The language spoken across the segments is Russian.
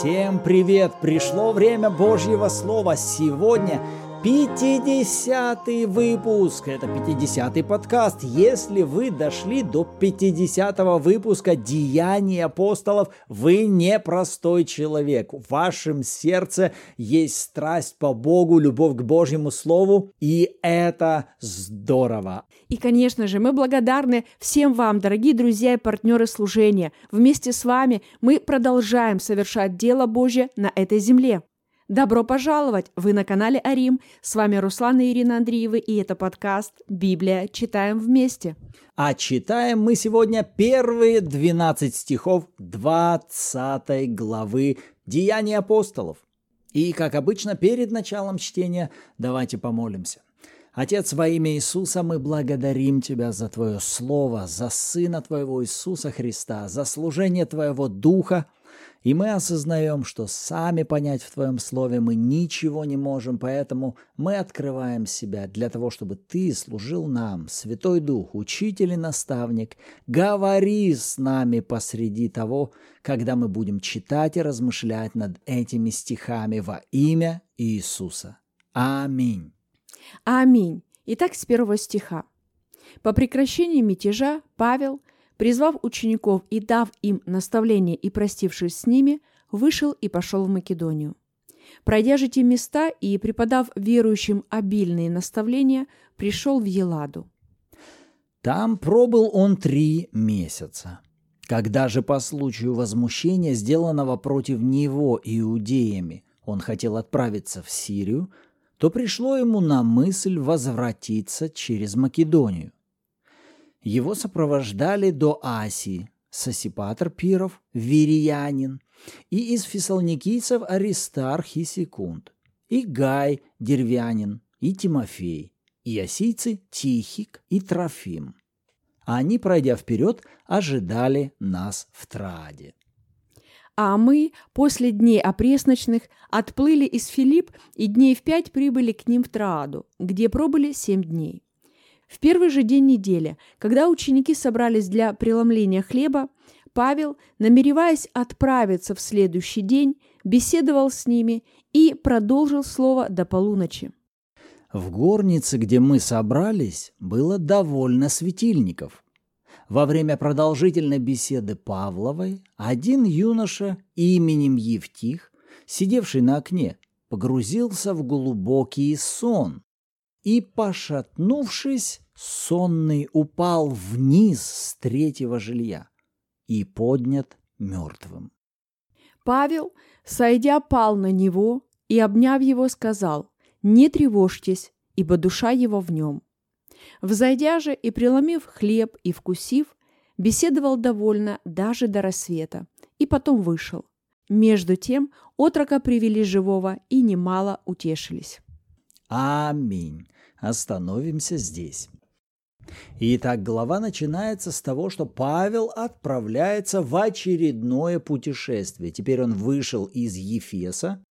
Всем привет! Пришло время Божьего Слова. Сегодня 50 выпуск. Это 50 подкаст. Если вы дошли до 50 выпуска Деяний апостолов, вы не простой человек. В вашем сердце есть страсть по Богу, любовь к Божьему Слову, и это здорово. И, конечно же, мы благодарны всем вам, дорогие друзья и партнеры служения. Вместе с вами мы продолжаем совершать дело Божье на этой земле. Добро пожаловать! Вы на канале Арим. С вами Руслан и Ирина Андреевы, и это подкаст «Библия. Читаем вместе». А читаем мы сегодня первые 12 стихов 20 главы Деяний апостолов. И, как обычно, перед началом чтения давайте помолимся. Отец, во имя Иисуса мы благодарим Тебя за Твое Слово, за Сына Твоего Иисуса Христа, за служение Твоего Духа – и мы осознаем, что сами понять в Твоем Слове мы ничего не можем, поэтому мы открываем себя для того, чтобы Ты служил нам, Святой Дух, Учитель и Наставник. Говори с нами посреди того, когда мы будем читать и размышлять над этими стихами во имя Иисуса. Аминь. Аминь. Итак, с первого стиха. По прекращении мятежа Павел – Призвав учеников и дав им наставление и простившись с ними, вышел и пошел в Македонию. Пройдя же те места и преподав верующим обильные наставления, пришел в Еладу. Там пробыл он три месяца. Когда же по случаю возмущения, сделанного против него иудеями, он хотел отправиться в Сирию, то пришло ему на мысль возвратиться через Македонию. Его сопровождали до Асии Сосипатр Пиров, Вириянин, и из фессалоникийцев Аристарх и Секунд, и Гай Дервянин, и Тимофей, и осийцы Тихик и Трофим. А они, пройдя вперед, ожидали нас в Траде. А мы после дней опресночных отплыли из Филипп и дней в пять прибыли к ним в Трааду, где пробыли семь дней. В первый же день недели, когда ученики собрались для преломления хлеба, Павел, намереваясь отправиться в следующий день, беседовал с ними и продолжил слово до полуночи. В горнице, где мы собрались, было довольно светильников. Во время продолжительной беседы Павловой один юноша именем Евтих, сидевший на окне, погрузился в глубокий сон и, пошатнувшись, сонный упал вниз с третьего жилья и поднят мертвым. Павел, сойдя, пал на него и, обняв его, сказал, «Не тревожьтесь, ибо душа его в нем». Взойдя же и преломив хлеб и вкусив, беседовал довольно даже до рассвета, и потом вышел. Между тем отрока привели живого и немало утешились. Аминь. Остановимся здесь. Итак, глава начинается с того, что Павел отправляется в очередное путешествие. Теперь он вышел из Ефеса.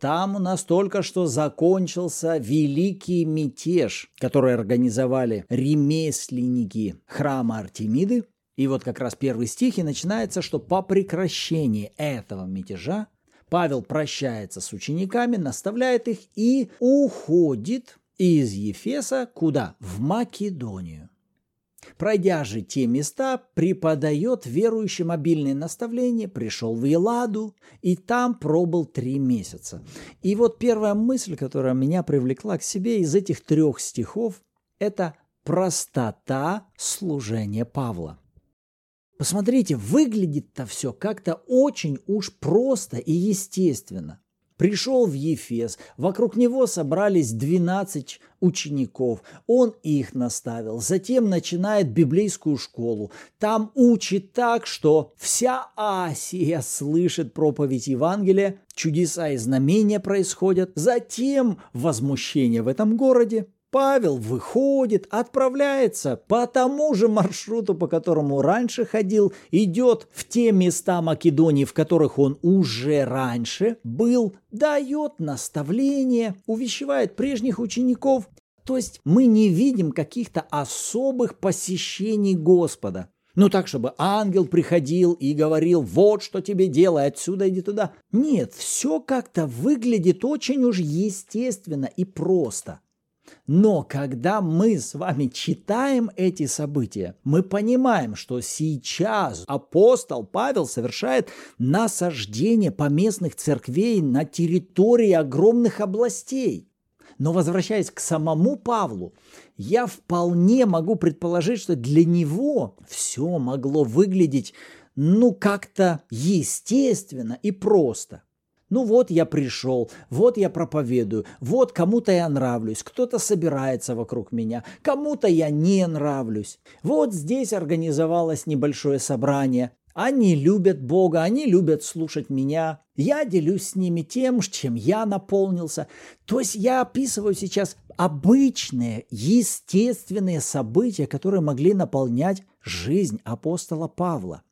Там у нас только что закончился великий мятеж, который организовали ремесленники храма Артемиды. И вот как раз первый стих и начинается, что по прекращении этого мятежа Павел прощается с учениками, наставляет их и уходит из Ефеса куда? В Македонию. Пройдя же те места, преподает верующим обильные наставления, пришел в Еладу и там пробыл три месяца. И вот первая мысль, которая меня привлекла к себе из этих трех стихов, это простота служения Павла. Посмотрите, выглядит-то все как-то очень уж просто и естественно. Пришел в Ефес, вокруг него собрались 12 учеников, он их наставил, затем начинает библейскую школу. Там учит так, что вся Асия слышит проповедь Евангелия, чудеса и знамения происходят, затем возмущение в этом городе, Павел выходит, отправляется по тому же маршруту, по которому раньше ходил, идет в те места Македонии, в которых он уже раньше был, дает наставление, увещевает прежних учеников. То есть мы не видим каких-то особых посещений Господа. Ну так, чтобы ангел приходил и говорил, вот что тебе делай, отсюда иди туда. Нет, все как-то выглядит очень уж естественно и просто. Но когда мы с вами читаем эти события, мы понимаем, что сейчас апостол Павел совершает насаждение поместных церквей на территории огромных областей. Но возвращаясь к самому Павлу, я вполне могу предположить, что для него все могло выглядеть ну как-то естественно и просто. Ну вот я пришел, вот я проповедую, вот кому-то я нравлюсь, кто-то собирается вокруг меня, кому-то я не нравлюсь. Вот здесь организовалось небольшое собрание, они любят Бога, они любят слушать меня. Я делюсь с ними тем, чем я наполнился. То есть я описываю сейчас обычные, естественные события, которые могли наполнять жизнь апостола Павла.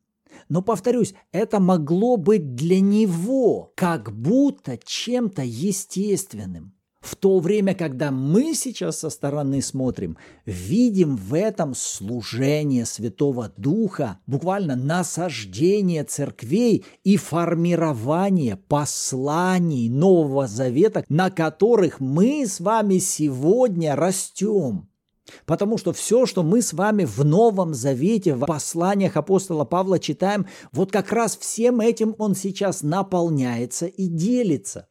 Но, повторюсь, это могло быть для него как будто чем-то естественным. В то время, когда мы сейчас со стороны смотрим, видим в этом служение Святого Духа, буквально насаждение церквей и формирование посланий Нового Завета, на которых мы с вами сегодня растем. Потому что все, что мы с вами в Новом Завете, в посланиях апостола Павла читаем, вот как раз всем этим он сейчас наполняется и делится.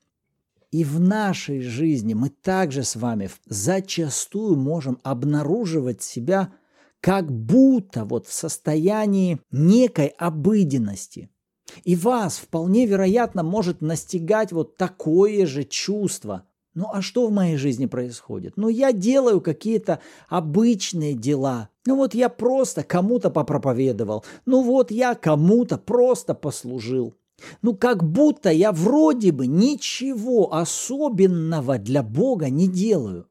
И в нашей жизни мы также с вами зачастую можем обнаруживать себя как будто вот в состоянии некой обыденности. И вас вполне вероятно может настигать вот такое же чувство. Ну а что в моей жизни происходит? Ну я делаю какие-то обычные дела. Ну вот я просто кому-то попроповедовал. Ну вот я кому-то просто послужил. Ну, как будто я вроде бы ничего особенного для Бога не делаю.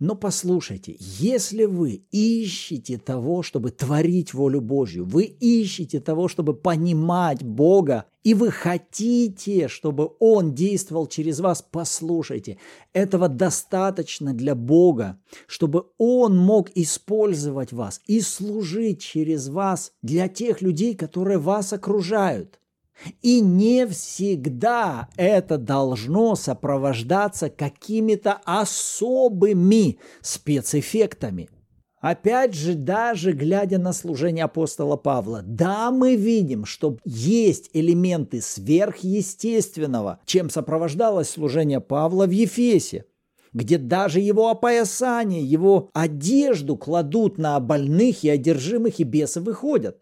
Но послушайте, если вы ищете того, чтобы творить волю Божью, вы ищете того, чтобы понимать Бога, и вы хотите, чтобы Он действовал через вас, послушайте, этого достаточно для Бога, чтобы Он мог использовать вас и служить через вас для тех людей, которые вас окружают. И не всегда это должно сопровождаться какими-то особыми спецэффектами. Опять же, даже глядя на служение апостола Павла, да, мы видим, что есть элементы сверхъестественного, чем сопровождалось служение Павла в Ефесе где даже его опоясание, его одежду кладут на больных и одержимых, и бесы выходят.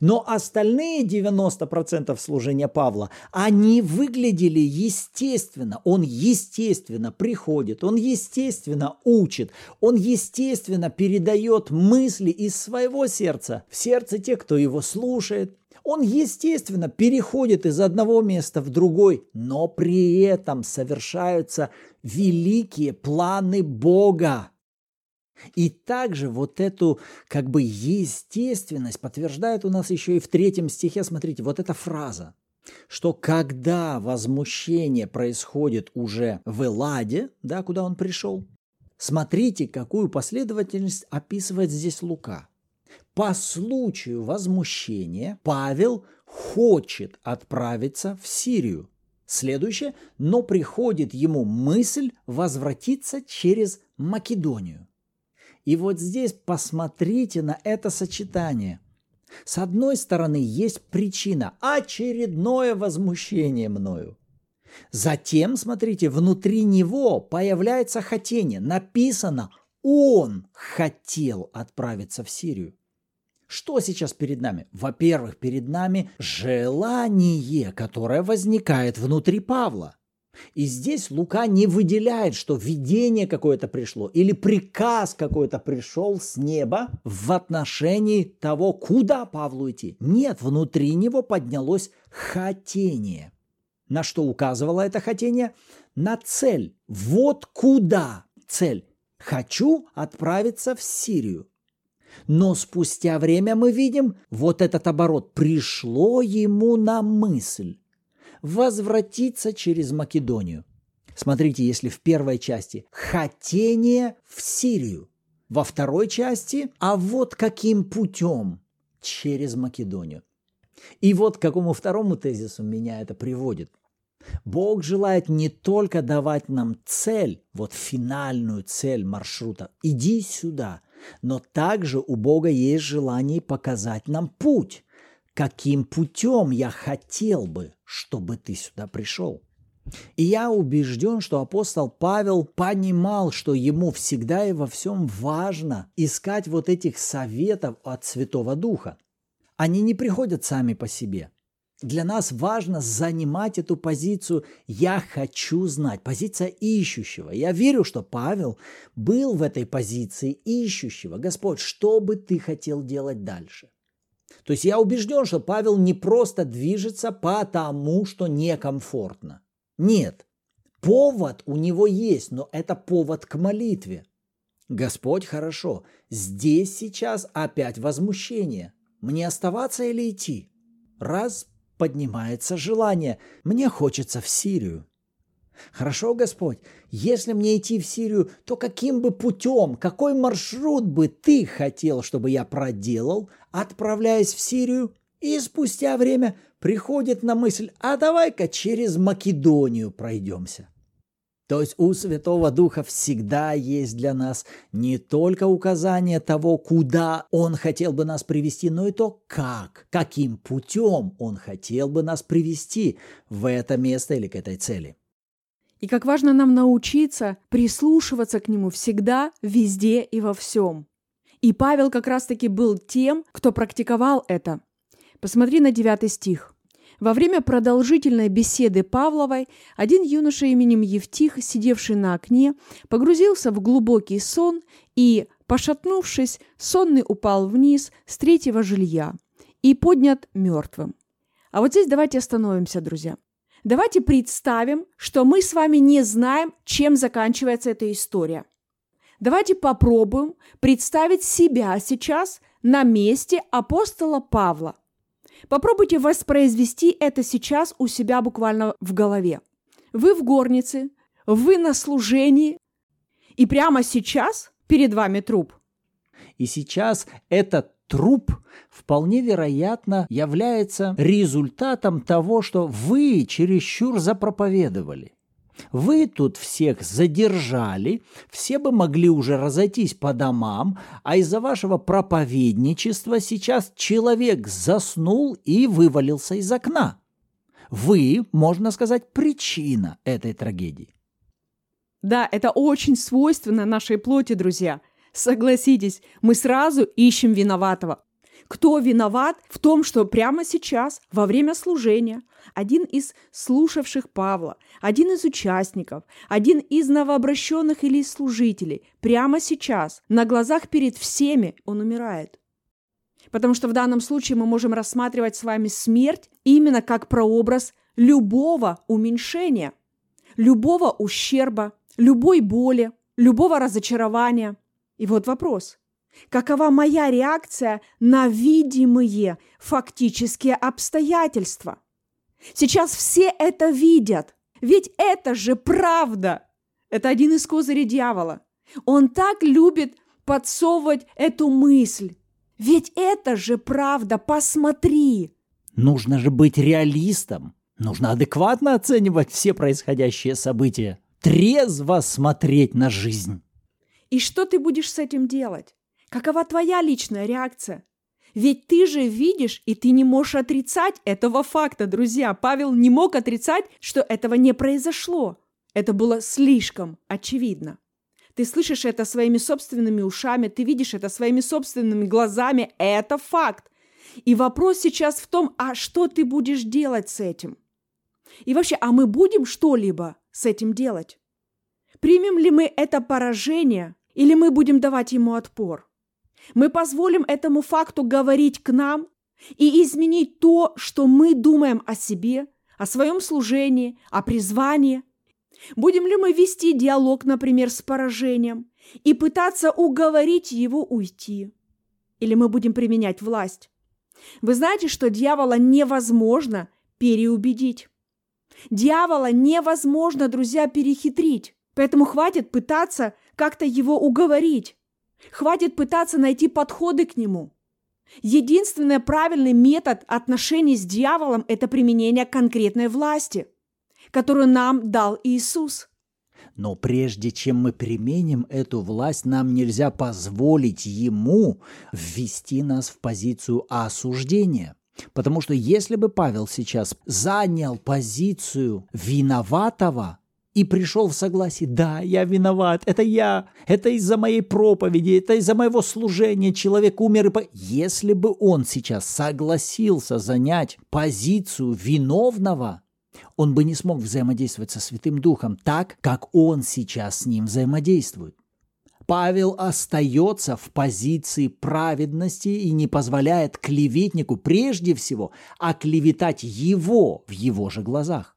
Но остальные 90% служения Павла, они выглядели естественно. Он естественно приходит, он естественно учит, он естественно передает мысли из своего сердца в сердце тех, кто его слушает. Он, естественно, переходит из одного места в другой, но при этом совершаются великие планы Бога. И также вот эту как бы естественность подтверждает у нас еще и в третьем стихе, смотрите, вот эта фраза, что когда возмущение происходит уже в Эладе, да, куда он пришел, смотрите, какую последовательность описывает здесь Лука. По случаю возмущения Павел хочет отправиться в Сирию. Следующее, но приходит ему мысль возвратиться через Македонию. И вот здесь посмотрите на это сочетание. С одной стороны, есть причина – очередное возмущение мною. Затем, смотрите, внутри него появляется хотение. Написано «Он хотел отправиться в Сирию». Что сейчас перед нами? Во-первых, перед нами желание, которое возникает внутри Павла. И здесь Лука не выделяет, что видение какое-то пришло или приказ какой-то пришел с неба в отношении того, куда Павлу идти. Нет, внутри него поднялось хотение. На что указывало это хотение? На цель. Вот куда цель. Хочу отправиться в Сирию. Но спустя время мы видим вот этот оборот. Пришло ему на мысль возвратиться через Македонию. Смотрите, если в первой части хотение в Сирию, во второй части, а вот каким путем. через Македонию. И вот к какому второму тезису меня это приводит. Бог желает не только давать нам цель, вот финальную цель маршрута, иди сюда, но также у Бога есть желание показать нам путь, каким путем я хотел бы, чтобы ты сюда пришел. И я убежден, что апостол Павел понимал, что ему всегда и во всем важно искать вот этих советов от Святого Духа. Они не приходят сами по себе. Для нас важно занимать эту позицию «я хочу знать», позиция ищущего. Я верю, что Павел был в этой позиции ищущего. Господь, что бы ты хотел делать дальше? То есть я убежден, что Павел не просто движется потому, что некомфортно. Нет, повод у него есть, но это повод к молитве. Господь, хорошо, здесь сейчас опять возмущение. Мне оставаться или идти? Раз поднимается желание, мне хочется в Сирию. Хорошо, Господь, если мне идти в Сирию, то каким бы путем, какой маршрут бы ты хотел, чтобы я проделал, отправляясь в Сирию? И спустя время приходит на мысль, а давай-ка через Македонию пройдемся. То есть у Святого Духа всегда есть для нас не только указание того, куда Он хотел бы нас привести, но и то, как, каким путем Он хотел бы нас привести в это место или к этой цели. И как важно нам научиться прислушиваться к Нему всегда, везде и во всем. И Павел как раз-таки был тем, кто практиковал это. Посмотри на девятый стих. Во время продолжительной беседы Павловой один юноша именем Евтих, сидевший на окне, погрузился в глубокий сон и, пошатнувшись, сонный упал вниз с третьего жилья и поднят мертвым. А вот здесь давайте остановимся, друзья. Давайте представим, что мы с вами не знаем, чем заканчивается эта история. Давайте попробуем представить себя сейчас на месте апостола Павла – Попробуйте воспроизвести это сейчас у себя буквально в голове. Вы в горнице, вы на служении, и прямо сейчас перед вами труп. И сейчас этот труп вполне вероятно является результатом того, что вы чересчур запроповедовали. Вы тут всех задержали, все бы могли уже разойтись по домам, а из-за вашего проповедничества сейчас человек заснул и вывалился из окна. Вы, можно сказать, причина этой трагедии. Да, это очень свойственно нашей плоти, друзья. Согласитесь, мы сразу ищем виноватого. Кто виноват в том, что прямо сейчас, во время служения, один из слушавших Павла, один из участников, один из новообращенных или служителей, прямо сейчас, на глазах перед всеми, он умирает. Потому что в данном случае мы можем рассматривать с вами смерть именно как прообраз любого уменьшения, любого ущерба, любой боли, любого разочарования. И вот вопрос – Какова моя реакция на видимые фактические обстоятельства? Сейчас все это видят, ведь это же правда. Это один из козырей дьявола. Он так любит подсовывать эту мысль. Ведь это же правда, посмотри. Нужно же быть реалистом. Нужно адекватно оценивать все происходящие события. Трезво смотреть на жизнь. И что ты будешь с этим делать? Какова твоя личная реакция? Ведь ты же видишь, и ты не можешь отрицать этого факта, друзья. Павел не мог отрицать, что этого не произошло. Это было слишком очевидно. Ты слышишь это своими собственными ушами, ты видишь это своими собственными глазами. Это факт. И вопрос сейчас в том, а что ты будешь делать с этим? И вообще, а мы будем что-либо с этим делать? Примем ли мы это поражение, или мы будем давать ему отпор? Мы позволим этому факту говорить к нам и изменить то, что мы думаем о себе, о своем служении, о призвании. Будем ли мы вести диалог, например, с поражением и пытаться уговорить его уйти? Или мы будем применять власть? Вы знаете, что дьявола невозможно переубедить. Дьявола невозможно, друзья, перехитрить. Поэтому хватит пытаться как-то его уговорить. Хватит пытаться найти подходы к нему. Единственный правильный метод отношений с дьяволом – это применение конкретной власти, которую нам дал Иисус. Но прежде чем мы применим эту власть, нам нельзя позволить ему ввести нас в позицию осуждения. Потому что если бы Павел сейчас занял позицию виноватого, и пришел в согласие, да, я виноват, это я, это из-за моей проповеди, это из-за моего служения, человек умер и по... Если бы он сейчас согласился занять позицию виновного, он бы не смог взаимодействовать со Святым Духом так, как он сейчас с ним взаимодействует. Павел остается в позиции праведности и не позволяет клеветнику прежде всего оклеветать его в его же глазах.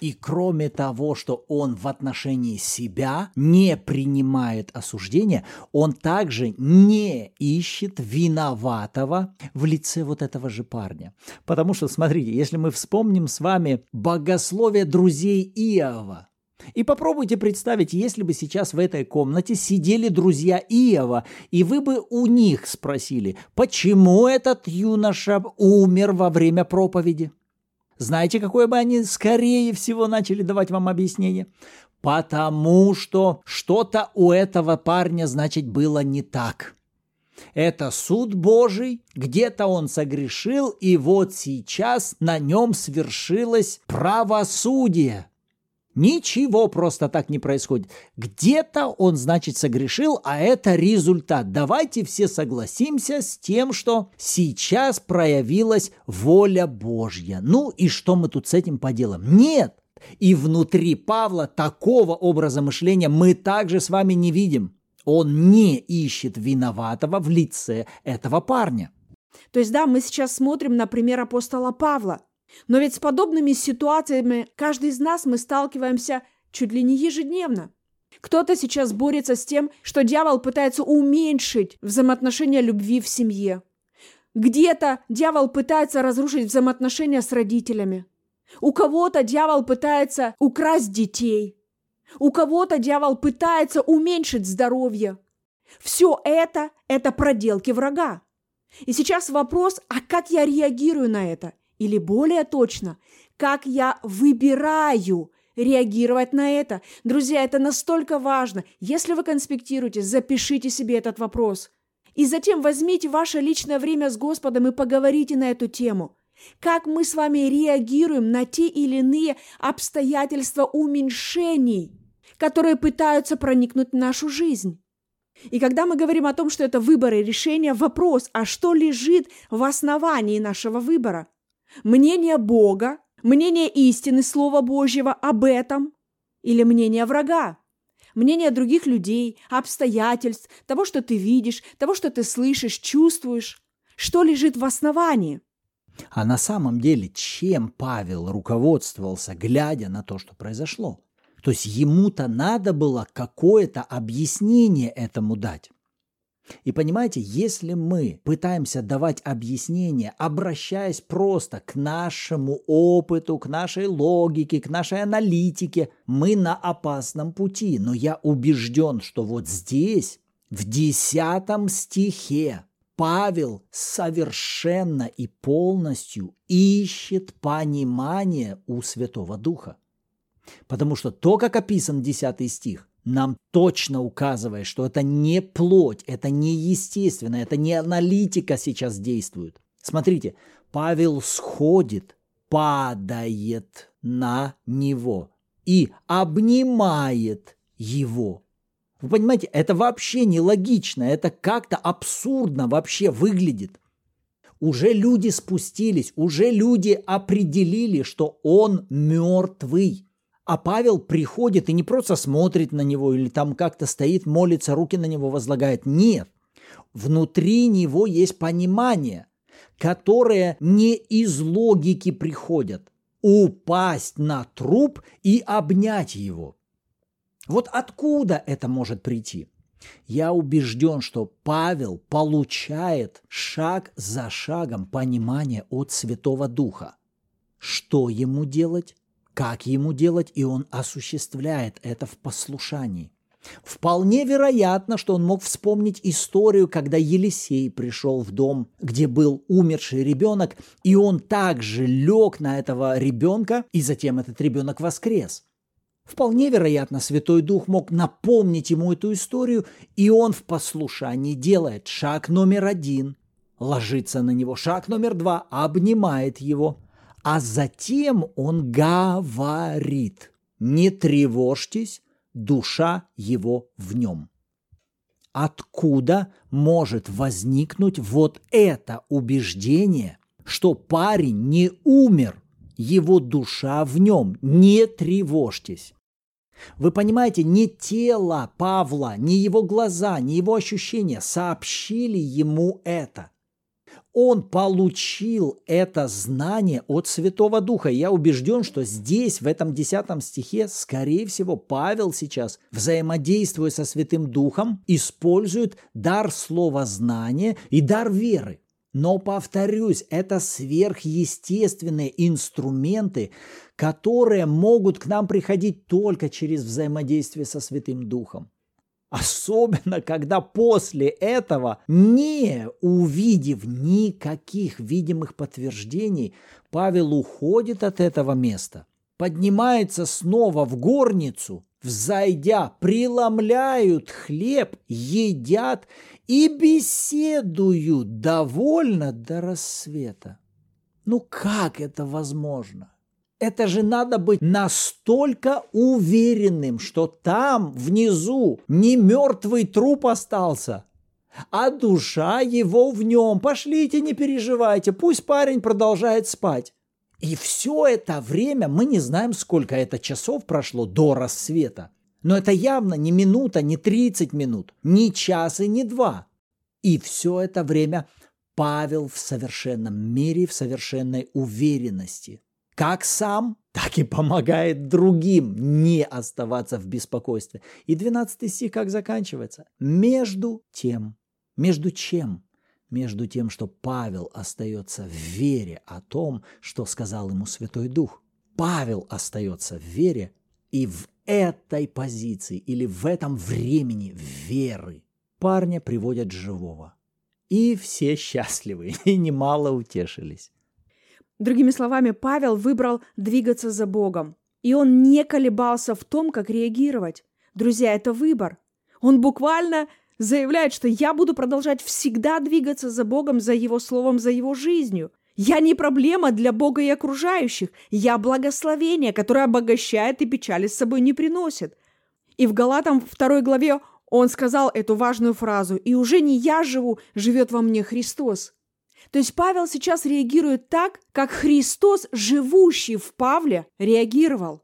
И кроме того, что он в отношении себя не принимает осуждения, он также не ищет виноватого в лице вот этого же парня. Потому что, смотрите, если мы вспомним с вами богословие друзей Иова, и попробуйте представить, если бы сейчас в этой комнате сидели друзья Иова, и вы бы у них спросили, почему этот юноша умер во время проповеди. Знаете, какое бы они скорее всего начали давать вам объяснение? Потому что что-то у этого парня, значит, было не так. Это суд Божий, где-то он согрешил, и вот сейчас на нем свершилось правосудие. Ничего просто так не происходит. Где-то он, значит, согрешил, а это результат. Давайте все согласимся с тем, что сейчас проявилась воля Божья. Ну и что мы тут с этим поделаем? Нет! И внутри Павла такого образа мышления мы также с вами не видим. Он не ищет виноватого в лице этого парня. То есть, да, мы сейчас смотрим на пример апостола Павла. Но ведь с подобными ситуациями каждый из нас мы сталкиваемся чуть ли не ежедневно. Кто-то сейчас борется с тем, что дьявол пытается уменьшить взаимоотношения любви в семье. Где-то дьявол пытается разрушить взаимоотношения с родителями. У кого-то дьявол пытается украсть детей. У кого-то дьявол пытается уменьшить здоровье. Все это – это проделки врага. И сейчас вопрос, а как я реагирую на это – или более точно, как я выбираю реагировать на это. Друзья, это настолько важно. Если вы конспектируете, запишите себе этот вопрос. И затем возьмите ваше личное время с Господом и поговорите на эту тему. Как мы с вами реагируем на те или иные обстоятельства уменьшений, которые пытаются проникнуть в нашу жизнь. И когда мы говорим о том, что это выбор и решение, вопрос, а что лежит в основании нашего выбора – Мнение Бога, мнение истины Слова Божьего об этом или мнение врага? Мнение других людей, обстоятельств, того, что ты видишь, того, что ты слышишь, чувствуешь. Что лежит в основании? А на самом деле, чем Павел руководствовался, глядя на то, что произошло? То есть ему-то надо было какое-то объяснение этому дать. И понимаете, если мы пытаемся давать объяснение, обращаясь просто к нашему опыту, к нашей логике, к нашей аналитике, мы на опасном пути. Но я убежден, что вот здесь, в десятом стихе, Павел совершенно и полностью ищет понимание у Святого Духа. Потому что то, как описан десятый стих, нам точно указывает, что это не плоть, это не естественно, это не аналитика сейчас действует. Смотрите, Павел сходит, падает на него и обнимает его. Вы понимаете, это вообще нелогично, это как-то абсурдно вообще выглядит. Уже люди спустились, уже люди определили, что он мертвый. А Павел приходит и не просто смотрит на него или там как-то стоит, молится, руки на него возлагает. Нет. Внутри него есть понимание, которое не из логики приходит. Упасть на труп и обнять его. Вот откуда это может прийти? Я убежден, что Павел получает шаг за шагом понимание от Святого Духа. Что ему делать? Как ему делать, и он осуществляет это в послушании. Вполне вероятно, что он мог вспомнить историю, когда Елисей пришел в дом, где был умерший ребенок, и он также лег на этого ребенка, и затем этот ребенок воскрес. Вполне вероятно, Святой Дух мог напомнить ему эту историю, и он в послушании делает шаг номер один, ложится на него, шаг номер два, обнимает его, а затем он говорит, не тревожьтесь, душа его в нем. Откуда может возникнуть вот это убеждение, что парень не умер, его душа в нем, не тревожьтесь. Вы понимаете, не тело Павла, не его глаза, не его ощущения сообщили ему это он получил это знание от Святого Духа. Я убежден, что здесь, в этом десятом стихе, скорее всего, Павел сейчас, взаимодействуя со Святым Духом, использует дар слова знания и дар веры. Но, повторюсь, это сверхъестественные инструменты, которые могут к нам приходить только через взаимодействие со Святым Духом. Особенно, когда после этого, не увидев никаких видимых подтверждений, Павел уходит от этого места, поднимается снова в горницу, взойдя, преломляют хлеб, едят и беседуют довольно до рассвета. Ну как это возможно? Это же надо быть настолько уверенным, что там, внизу, не мертвый труп остался, а душа его в нем. Пошлите, не переживайте, пусть парень продолжает спать. И все это время, мы не знаем, сколько это часов прошло до рассвета, но это явно не минута, не 30 минут, не час и не два. И все это время Павел в совершенном мире, в совершенной уверенности – как сам, так и помогает другим не оставаться в беспокойстве. И 12 стих как заканчивается? Между тем. Между чем? Между тем, что Павел остается в вере о том, что сказал ему Святой Дух. Павел остается в вере, и в этой позиции или в этом времени веры парня приводят живого. И все счастливы, и немало утешились. Другими словами, Павел выбрал двигаться за Богом. И он не колебался в том, как реагировать. Друзья, это выбор. Он буквально заявляет, что я буду продолжать всегда двигаться за Богом, за Его Словом, за Его жизнью. Я не проблема для Бога и окружающих. Я благословение, которое обогащает и печали с собой не приносит. И в Галатам 2 главе он сказал эту важную фразу «И уже не я живу, живет во мне Христос». То есть Павел сейчас реагирует так, как Христос, живущий в Павле, реагировал.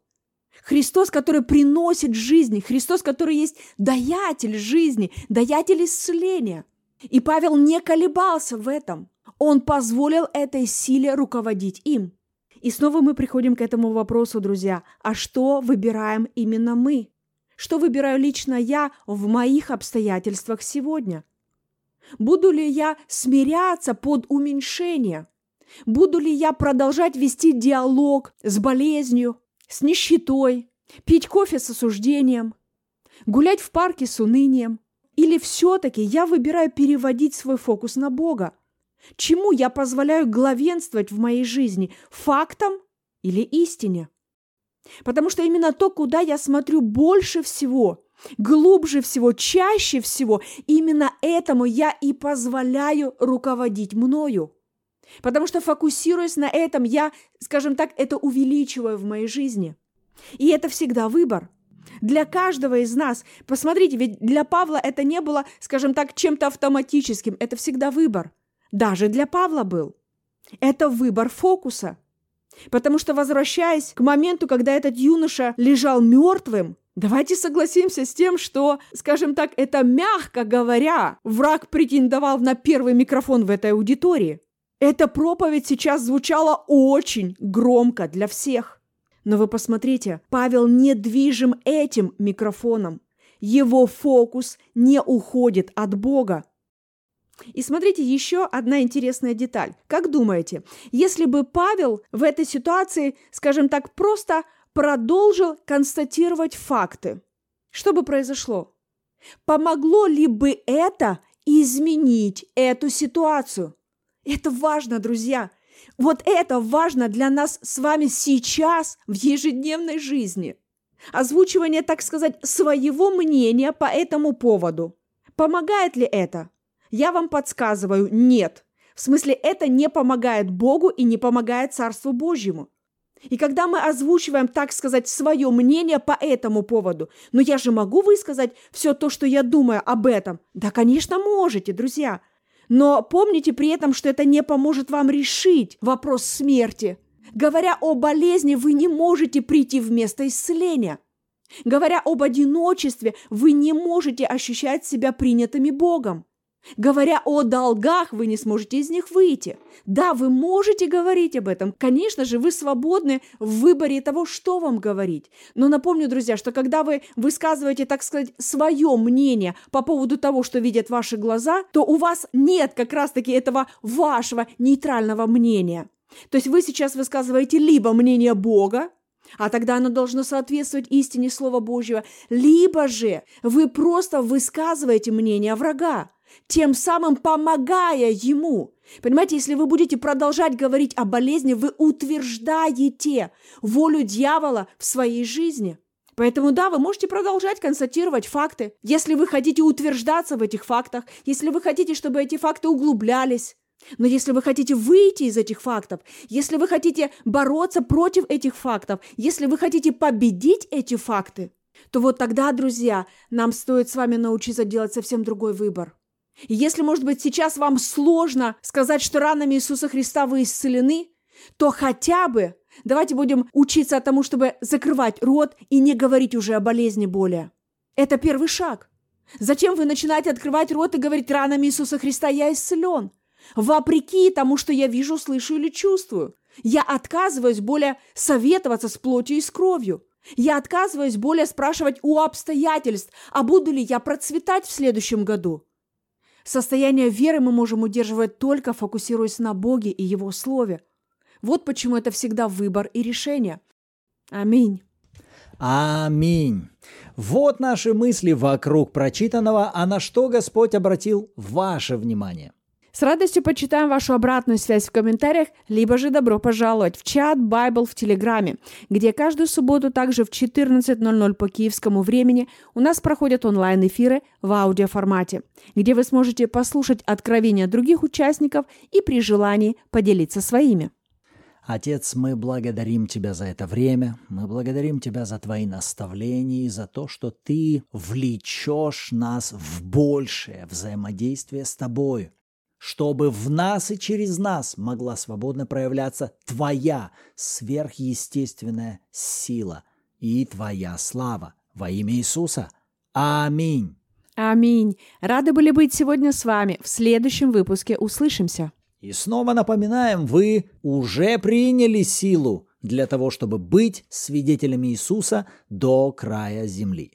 Христос, который приносит жизнь, Христос, который есть даятель жизни, даятель исцеления. И Павел не колебался в этом. Он позволил этой силе руководить им. И снова мы приходим к этому вопросу, друзья. А что выбираем именно мы? Что выбираю лично я в моих обстоятельствах сегодня? Буду ли я смиряться под уменьшение? Буду ли я продолжать вести диалог с болезнью, с нищетой, пить кофе с осуждением, гулять в парке с унынием? Или все-таки я выбираю переводить свой фокус на Бога? Чему я позволяю главенствовать в моей жизни? Фактам или истине? Потому что именно то, куда я смотрю больше всего, глубже всего, чаще всего, именно этому я и позволяю руководить мною. Потому что фокусируясь на этом, я, скажем так, это увеличиваю в моей жизни. И это всегда выбор. Для каждого из нас, посмотрите, ведь для Павла это не было, скажем так, чем-то автоматическим, это всегда выбор. Даже для Павла был. Это выбор фокуса. Потому что, возвращаясь к моменту, когда этот юноша лежал мертвым, Давайте согласимся с тем, что, скажем так, это мягко говоря, враг претендовал на первый микрофон в этой аудитории. Эта проповедь сейчас звучала очень громко для всех. Но вы посмотрите, Павел не движим этим микрофоном. Его фокус не уходит от Бога. И смотрите, еще одна интересная деталь. Как думаете, если бы Павел в этой ситуации, скажем так, просто продолжил констатировать факты. что бы произошло? Помогло ли бы это изменить эту ситуацию? Это важно, друзья. Вот это важно для нас с вами сейчас в ежедневной жизни. Озвучивание, так сказать, своего мнения по этому поводу. Помогает ли это? Я вам подсказываю, нет. В смысле, это не помогает Богу и не помогает Царству Божьему. И когда мы озвучиваем, так сказать, свое мнение по этому поводу, но я же могу высказать все то, что я думаю об этом. Да, конечно, можете, друзья. Но помните при этом, что это не поможет вам решить вопрос смерти. Говоря о болезни, вы не можете прийти вместо исцеления. Говоря об одиночестве, вы не можете ощущать себя принятыми Богом. Говоря о долгах, вы не сможете из них выйти. Да, вы можете говорить об этом. Конечно же, вы свободны в выборе того, что вам говорить. Но напомню, друзья, что когда вы высказываете, так сказать, свое мнение по поводу того, что видят ваши глаза, то у вас нет как раз-таки этого вашего нейтрального мнения. То есть вы сейчас высказываете либо мнение Бога, а тогда оно должно соответствовать истине Слова Божьего, либо же вы просто высказываете мнение врага тем самым помогая ему. Понимаете, если вы будете продолжать говорить о болезни, вы утверждаете волю дьявола в своей жизни. Поэтому да, вы можете продолжать констатировать факты, если вы хотите утверждаться в этих фактах, если вы хотите, чтобы эти факты углублялись. Но если вы хотите выйти из этих фактов, если вы хотите бороться против этих фактов, если вы хотите победить эти факты, то вот тогда, друзья, нам стоит с вами научиться делать совсем другой выбор. И если, может быть, сейчас вам сложно сказать, что ранами Иисуса Христа вы исцелены, то хотя бы давайте будем учиться тому, чтобы закрывать рот и не говорить уже о болезни более. Это первый шаг. Зачем вы начинаете открывать рот и говорить ранами Иисуса Христа «я исцелен»? Вопреки тому, что я вижу, слышу или чувствую. Я отказываюсь более советоваться с плотью и с кровью. Я отказываюсь более спрашивать у обстоятельств, а буду ли я процветать в следующем году. Состояние веры мы можем удерживать только фокусируясь на Боге и Его Слове. Вот почему это всегда выбор и решение. Аминь. Аминь. Вот наши мысли вокруг прочитанного, а на что Господь обратил ваше внимание – с радостью почитаем вашу обратную связь в комментариях, либо же добро пожаловать в чат Bible в Телеграме, где каждую субботу также в 14.00 по киевскому времени у нас проходят онлайн-эфиры в аудиоформате, где вы сможете послушать откровения других участников и при желании поделиться своими. Отец, мы благодарим Тебя за это время, мы благодарим Тебя за Твои наставления и за то, что Ты влечешь нас в большее взаимодействие с Тобою чтобы в нас и через нас могла свободно проявляться Твоя сверхъестественная сила и Твоя слава во имя Иисуса. Аминь. Аминь. Рады были быть сегодня с вами. В следующем выпуске услышимся. И снова напоминаем, вы уже приняли силу для того, чтобы быть свидетелями Иисуса до края земли.